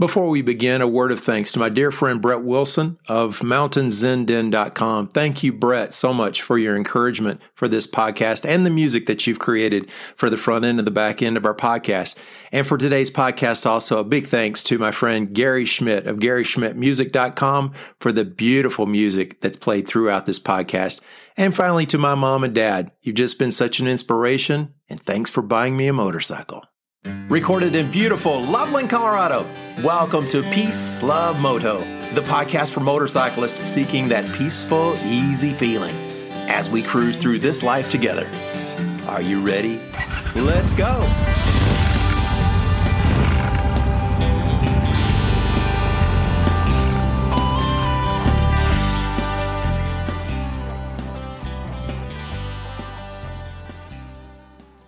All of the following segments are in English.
Before we begin, a word of thanks to my dear friend Brett Wilson of mountainzenden.com. Thank you, Brett, so much for your encouragement for this podcast and the music that you've created for the front end and the back end of our podcast. And for today's podcast, also a big thanks to my friend Gary Schmidt of GarySchmidtMusic.com for the beautiful music that's played throughout this podcast. And finally, to my mom and dad, you've just been such an inspiration, and thanks for buying me a motorcycle. Recorded in beautiful Loveland, Colorado. Welcome to Peace, Love, Moto, the podcast for motorcyclists seeking that peaceful, easy feeling as we cruise through this life together. Are you ready? Let's go!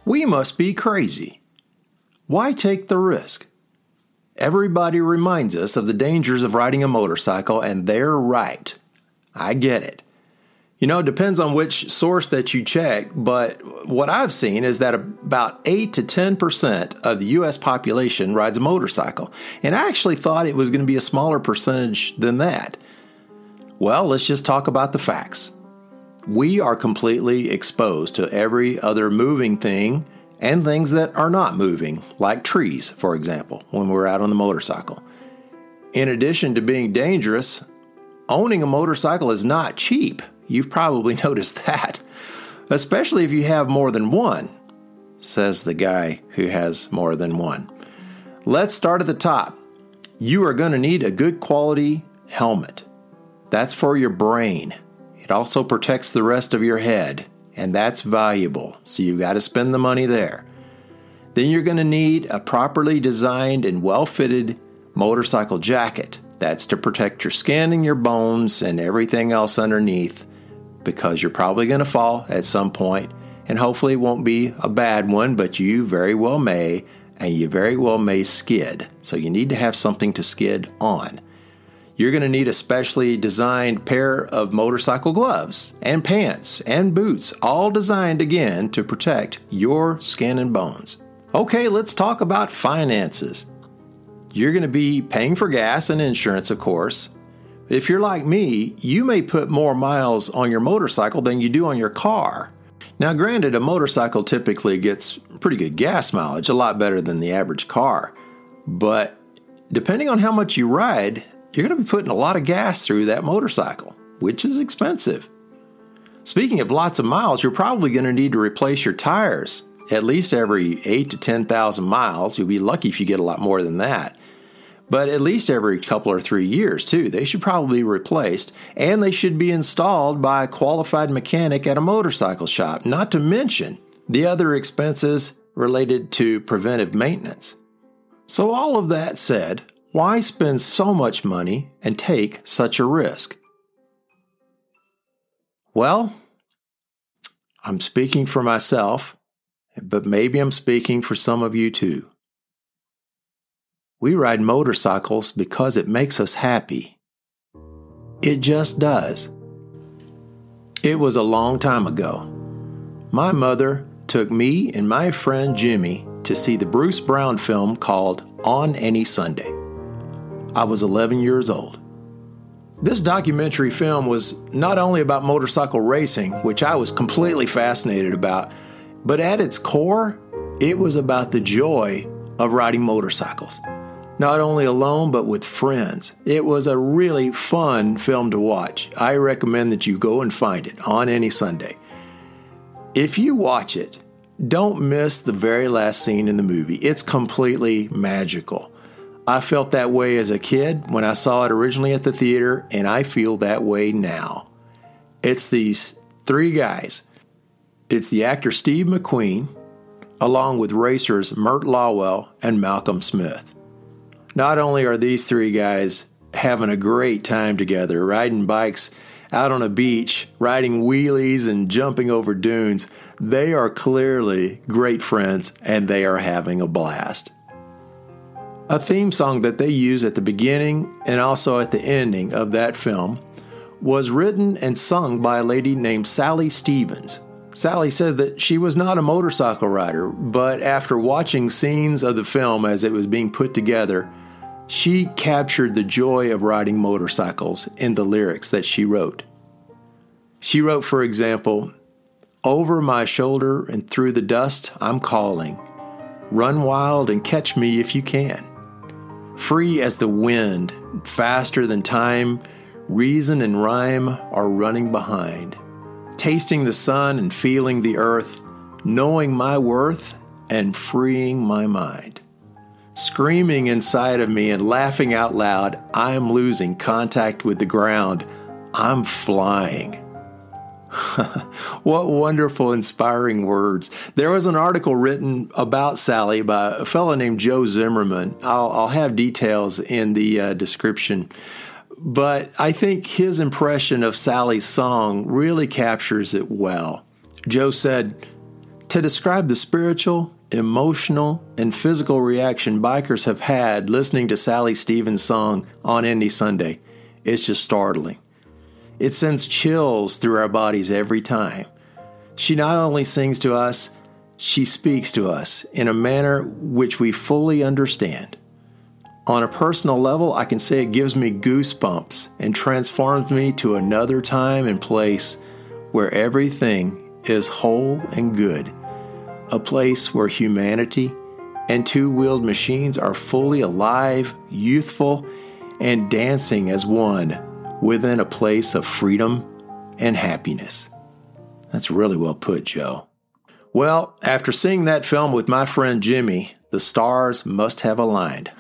We must be crazy. Why take the risk? Everybody reminds us of the dangers of riding a motorcycle, and they're right. I get it. You know, it depends on which source that you check, but what I've seen is that about 8 to 10% of the US population rides a motorcycle. And I actually thought it was going to be a smaller percentage than that. Well, let's just talk about the facts. We are completely exposed to every other moving thing and things that are not moving, like trees, for example, when we're out on the motorcycle. In addition to being dangerous, owning a motorcycle is not cheap. You've probably noticed that, especially if you have more than one, says the guy who has more than one. Let's start at the top. You are going to need a good quality helmet. That's for your brain. It also protects the rest of your head and that's valuable. So you've got to spend the money there. Then you're going to need a properly designed and well fitted motorcycle jacket. That's to protect your skin and your bones and everything else underneath because you're probably going to fall at some point, and hopefully it won't be a bad one, but you very well may, and you very well may skid. So you need to have something to skid on. You're going to need a specially designed pair of motorcycle gloves and pants and boots, all designed again to protect your skin and bones. Okay, let's talk about finances. You're going to be paying for gas and insurance, of course. If you're like me, you may put more miles on your motorcycle than you do on your car. Now, granted, a motorcycle typically gets pretty good gas mileage, a lot better than the average car. But depending on how much you ride, you're going to be putting a lot of gas through that motorcycle, which is expensive. Speaking of lots of miles, you're probably going to need to replace your tires at least every 8 to 10,000 miles. You'll be lucky if you get a lot more than that. But at least every couple or three years, too. They should probably be replaced, and they should be installed by a qualified mechanic at a motorcycle shop, not to mention the other expenses related to preventive maintenance. So, all of that said, why spend so much money and take such a risk? Well, I'm speaking for myself, but maybe I'm speaking for some of you too. We ride motorcycles because it makes us happy. It just does. It was a long time ago. My mother took me and my friend Jimmy to see the Bruce Brown film called On Any Sunday. I was 11 years old. This documentary film was not only about motorcycle racing, which I was completely fascinated about, but at its core, it was about the joy of riding motorcycles. Not only alone, but with friends. It was a really fun film to watch. I recommend that you go and find it on any Sunday. If you watch it, don't miss the very last scene in the movie. It's completely magical. I felt that way as a kid when I saw it originally at the theater, and I feel that way now. It's these three guys it's the actor Steve McQueen, along with racers Mert Lawwill and Malcolm Smith. Not only are these three guys having a great time together, riding bikes out on a beach, riding wheelies and jumping over dunes, they are clearly great friends and they are having a blast a theme song that they use at the beginning and also at the ending of that film was written and sung by a lady named Sally Stevens. Sally said that she was not a motorcycle rider, but after watching scenes of the film as it was being put together, She captured the joy of riding motorcycles in the lyrics that she wrote. She wrote, for example, Over my shoulder and through the dust, I'm calling. Run wild and catch me if you can. Free as the wind, faster than time, reason and rhyme are running behind. Tasting the sun and feeling the earth, knowing my worth and freeing my mind. Screaming inside of me and laughing out loud, I'm losing contact with the ground. I'm flying. what wonderful, inspiring words. There was an article written about Sally by a fellow named Joe Zimmerman. I'll, I'll have details in the uh, description. But I think his impression of Sally's song really captures it well. Joe said, To describe the spiritual, emotional, and physical reaction bikers have had listening to Sally Stevens' song on Any Sunday, it's just startling. It sends chills through our bodies every time. She not only sings to us, she speaks to us in a manner which we fully understand. On a personal level, I can say it gives me goosebumps and transforms me to another time and place where everything is whole and good. A place where humanity and two wheeled machines are fully alive, youthful, and dancing as one within a place of freedom and happiness. That's really well put, Joe. Well, after seeing that film with my friend Jimmy, the stars must have aligned.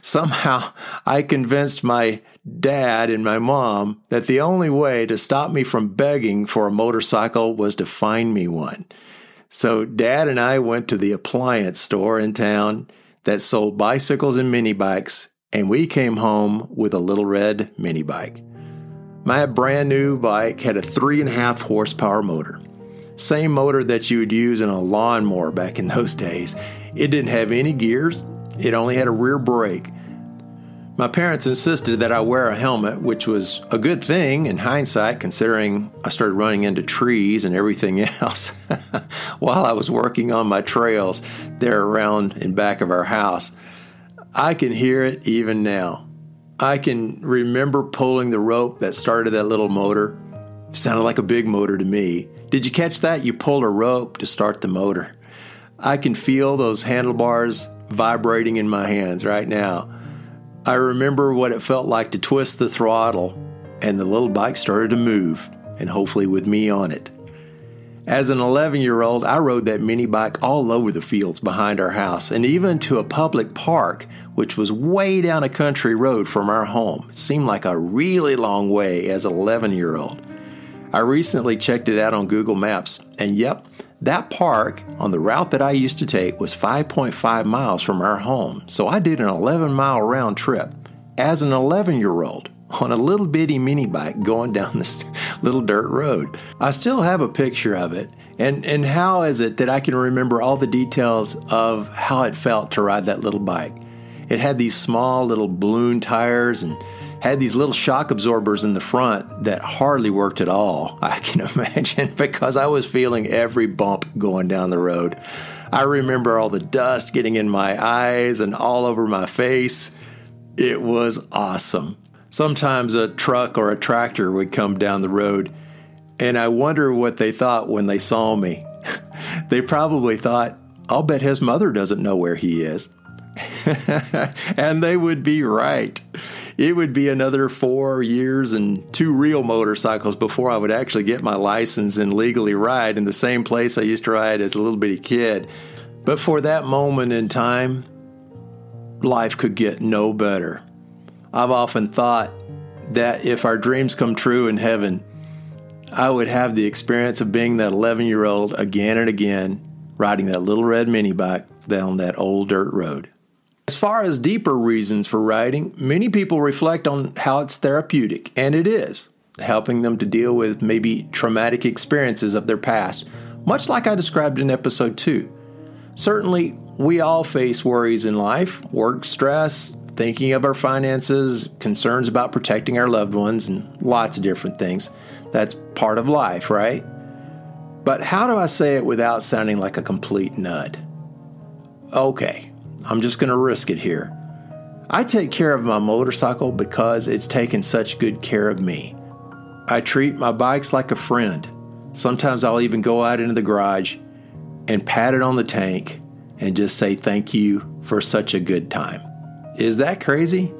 Somehow, I convinced my dad and my mom that the only way to stop me from begging for a motorcycle was to find me one. So, dad and I went to the appliance store in town that sold bicycles and mini bikes, and we came home with a little red mini bike. My brand new bike had a three and a half horsepower motor. Same motor that you would use in a lawnmower back in those days. It didn't have any gears, it only had a rear brake. My parents insisted that I wear a helmet, which was a good thing in hindsight, considering I started running into trees and everything else while I was working on my trails there around in back of our house. I can hear it even now. I can remember pulling the rope that started that little motor. Sounded like a big motor to me. Did you catch that? You pulled a rope to start the motor. I can feel those handlebars vibrating in my hands right now. I remember what it felt like to twist the throttle, and the little bike started to move, and hopefully with me on it. As an 11 year old, I rode that mini bike all over the fields behind our house and even to a public park, which was way down a country road from our home. It seemed like a really long way as an 11 year old. I recently checked it out on Google Maps, and yep, that park on the route that I used to take was 5.5 miles from our home, so I did an 11 mile round trip as an 11 year old on a little bitty mini bike going down this little dirt road. I still have a picture of it. And, and how is it that I can remember all the details of how it felt to ride that little bike? It had these small little balloon tires and had these little shock absorbers in the front that hardly worked at all, I can imagine, because I was feeling every bump going down the road. I remember all the dust getting in my eyes and all over my face. It was awesome. Sometimes a truck or a tractor would come down the road, and I wonder what they thought when they saw me. they probably thought, I'll bet his mother doesn't know where he is. and they would be right. It would be another four years and two real motorcycles before I would actually get my license and legally ride in the same place I used to ride as a little bitty kid. But for that moment in time, life could get no better. I've often thought that if our dreams come true in heaven, I would have the experience of being that 11 year old again and again, riding that little red mini bike down that old dirt road. As far as deeper reasons for riding, many people reflect on how it's therapeutic, and it is, helping them to deal with maybe traumatic experiences of their past, much like I described in episode 2. Certainly, we all face worries in life, work stress, thinking of our finances, concerns about protecting our loved ones, and lots of different things. That's part of life, right? But how do I say it without sounding like a complete nut? Okay, I'm just going to risk it here. I take care of my motorcycle because it's taken such good care of me. I treat my bikes like a friend. Sometimes I'll even go out into the garage and pat it on the tank and just say thank you for such a good time. Is that crazy?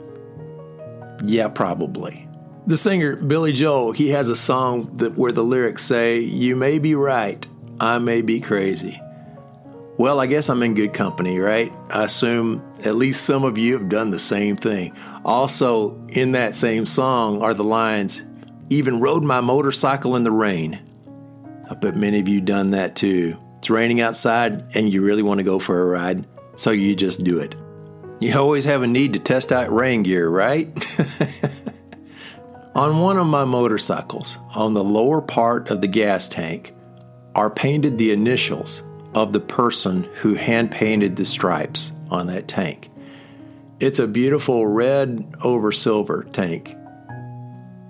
Yeah, probably. The singer Billy Joel, he has a song that where the lyrics say, "You may be right, I may be crazy." Well, I guess I'm in good company, right? I assume at least some of you have done the same thing. Also, in that same song are the lines, even rode my motorcycle in the rain. I bet many of you done that too. It's raining outside and you really want to go for a ride, so you just do it. You always have a need to test out rain gear, right? on one of my motorcycles, on the lower part of the gas tank, are painted the initials of the person who hand painted the stripes on that tank. It's a beautiful red over silver tank.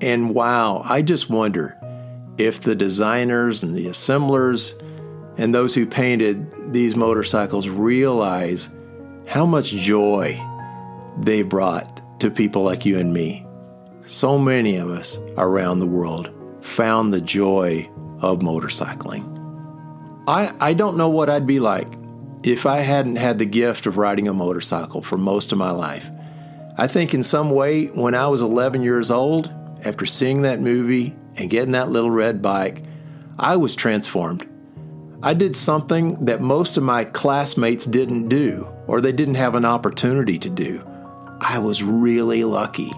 And wow, I just wonder if the designers and the assemblers and those who painted these motorcycles realize how much joy they brought to people like you and me. So many of us around the world found the joy of motorcycling. I, I don't know what I'd be like if I hadn't had the gift of riding a motorcycle for most of my life. I think in some way, when I was 11 years old, after seeing that movie and getting that little red bike, I was transformed. I did something that most of my classmates didn't do, or they didn't have an opportunity to do. I was really lucky.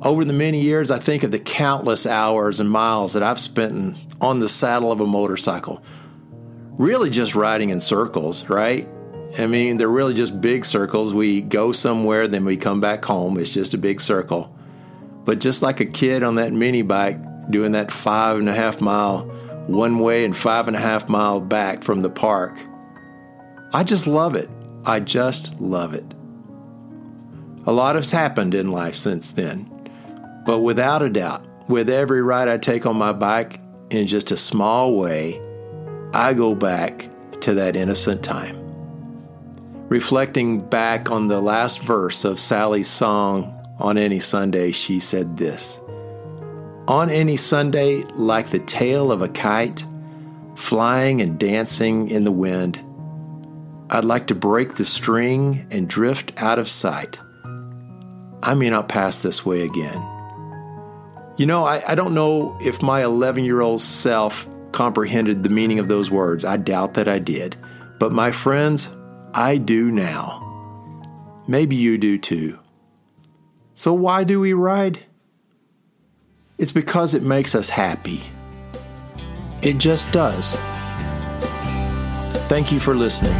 Over the many years, I think of the countless hours and miles that I've spent on the saddle of a motorcycle, really just riding in circles, right? I mean, they're really just big circles. We go somewhere, then we come back home. It's just a big circle. But just like a kid on that mini bike doing that five and a half mile one way and five and a half mile back from the park, I just love it. I just love it. A lot has happened in life since then. But without a doubt, with every ride I take on my bike in just a small way, I go back to that innocent time. Reflecting back on the last verse of Sally's song, On Any Sunday, she said this On any Sunday, like the tail of a kite, flying and dancing in the wind, I'd like to break the string and drift out of sight. I may not pass this way again. You know, I, I don't know if my 11 year old self comprehended the meaning of those words. I doubt that I did. But my friends, I do now. Maybe you do too. So, why do we ride? It's because it makes us happy. It just does. Thank you for listening.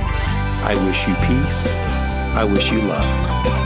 I wish you peace. I wish you love.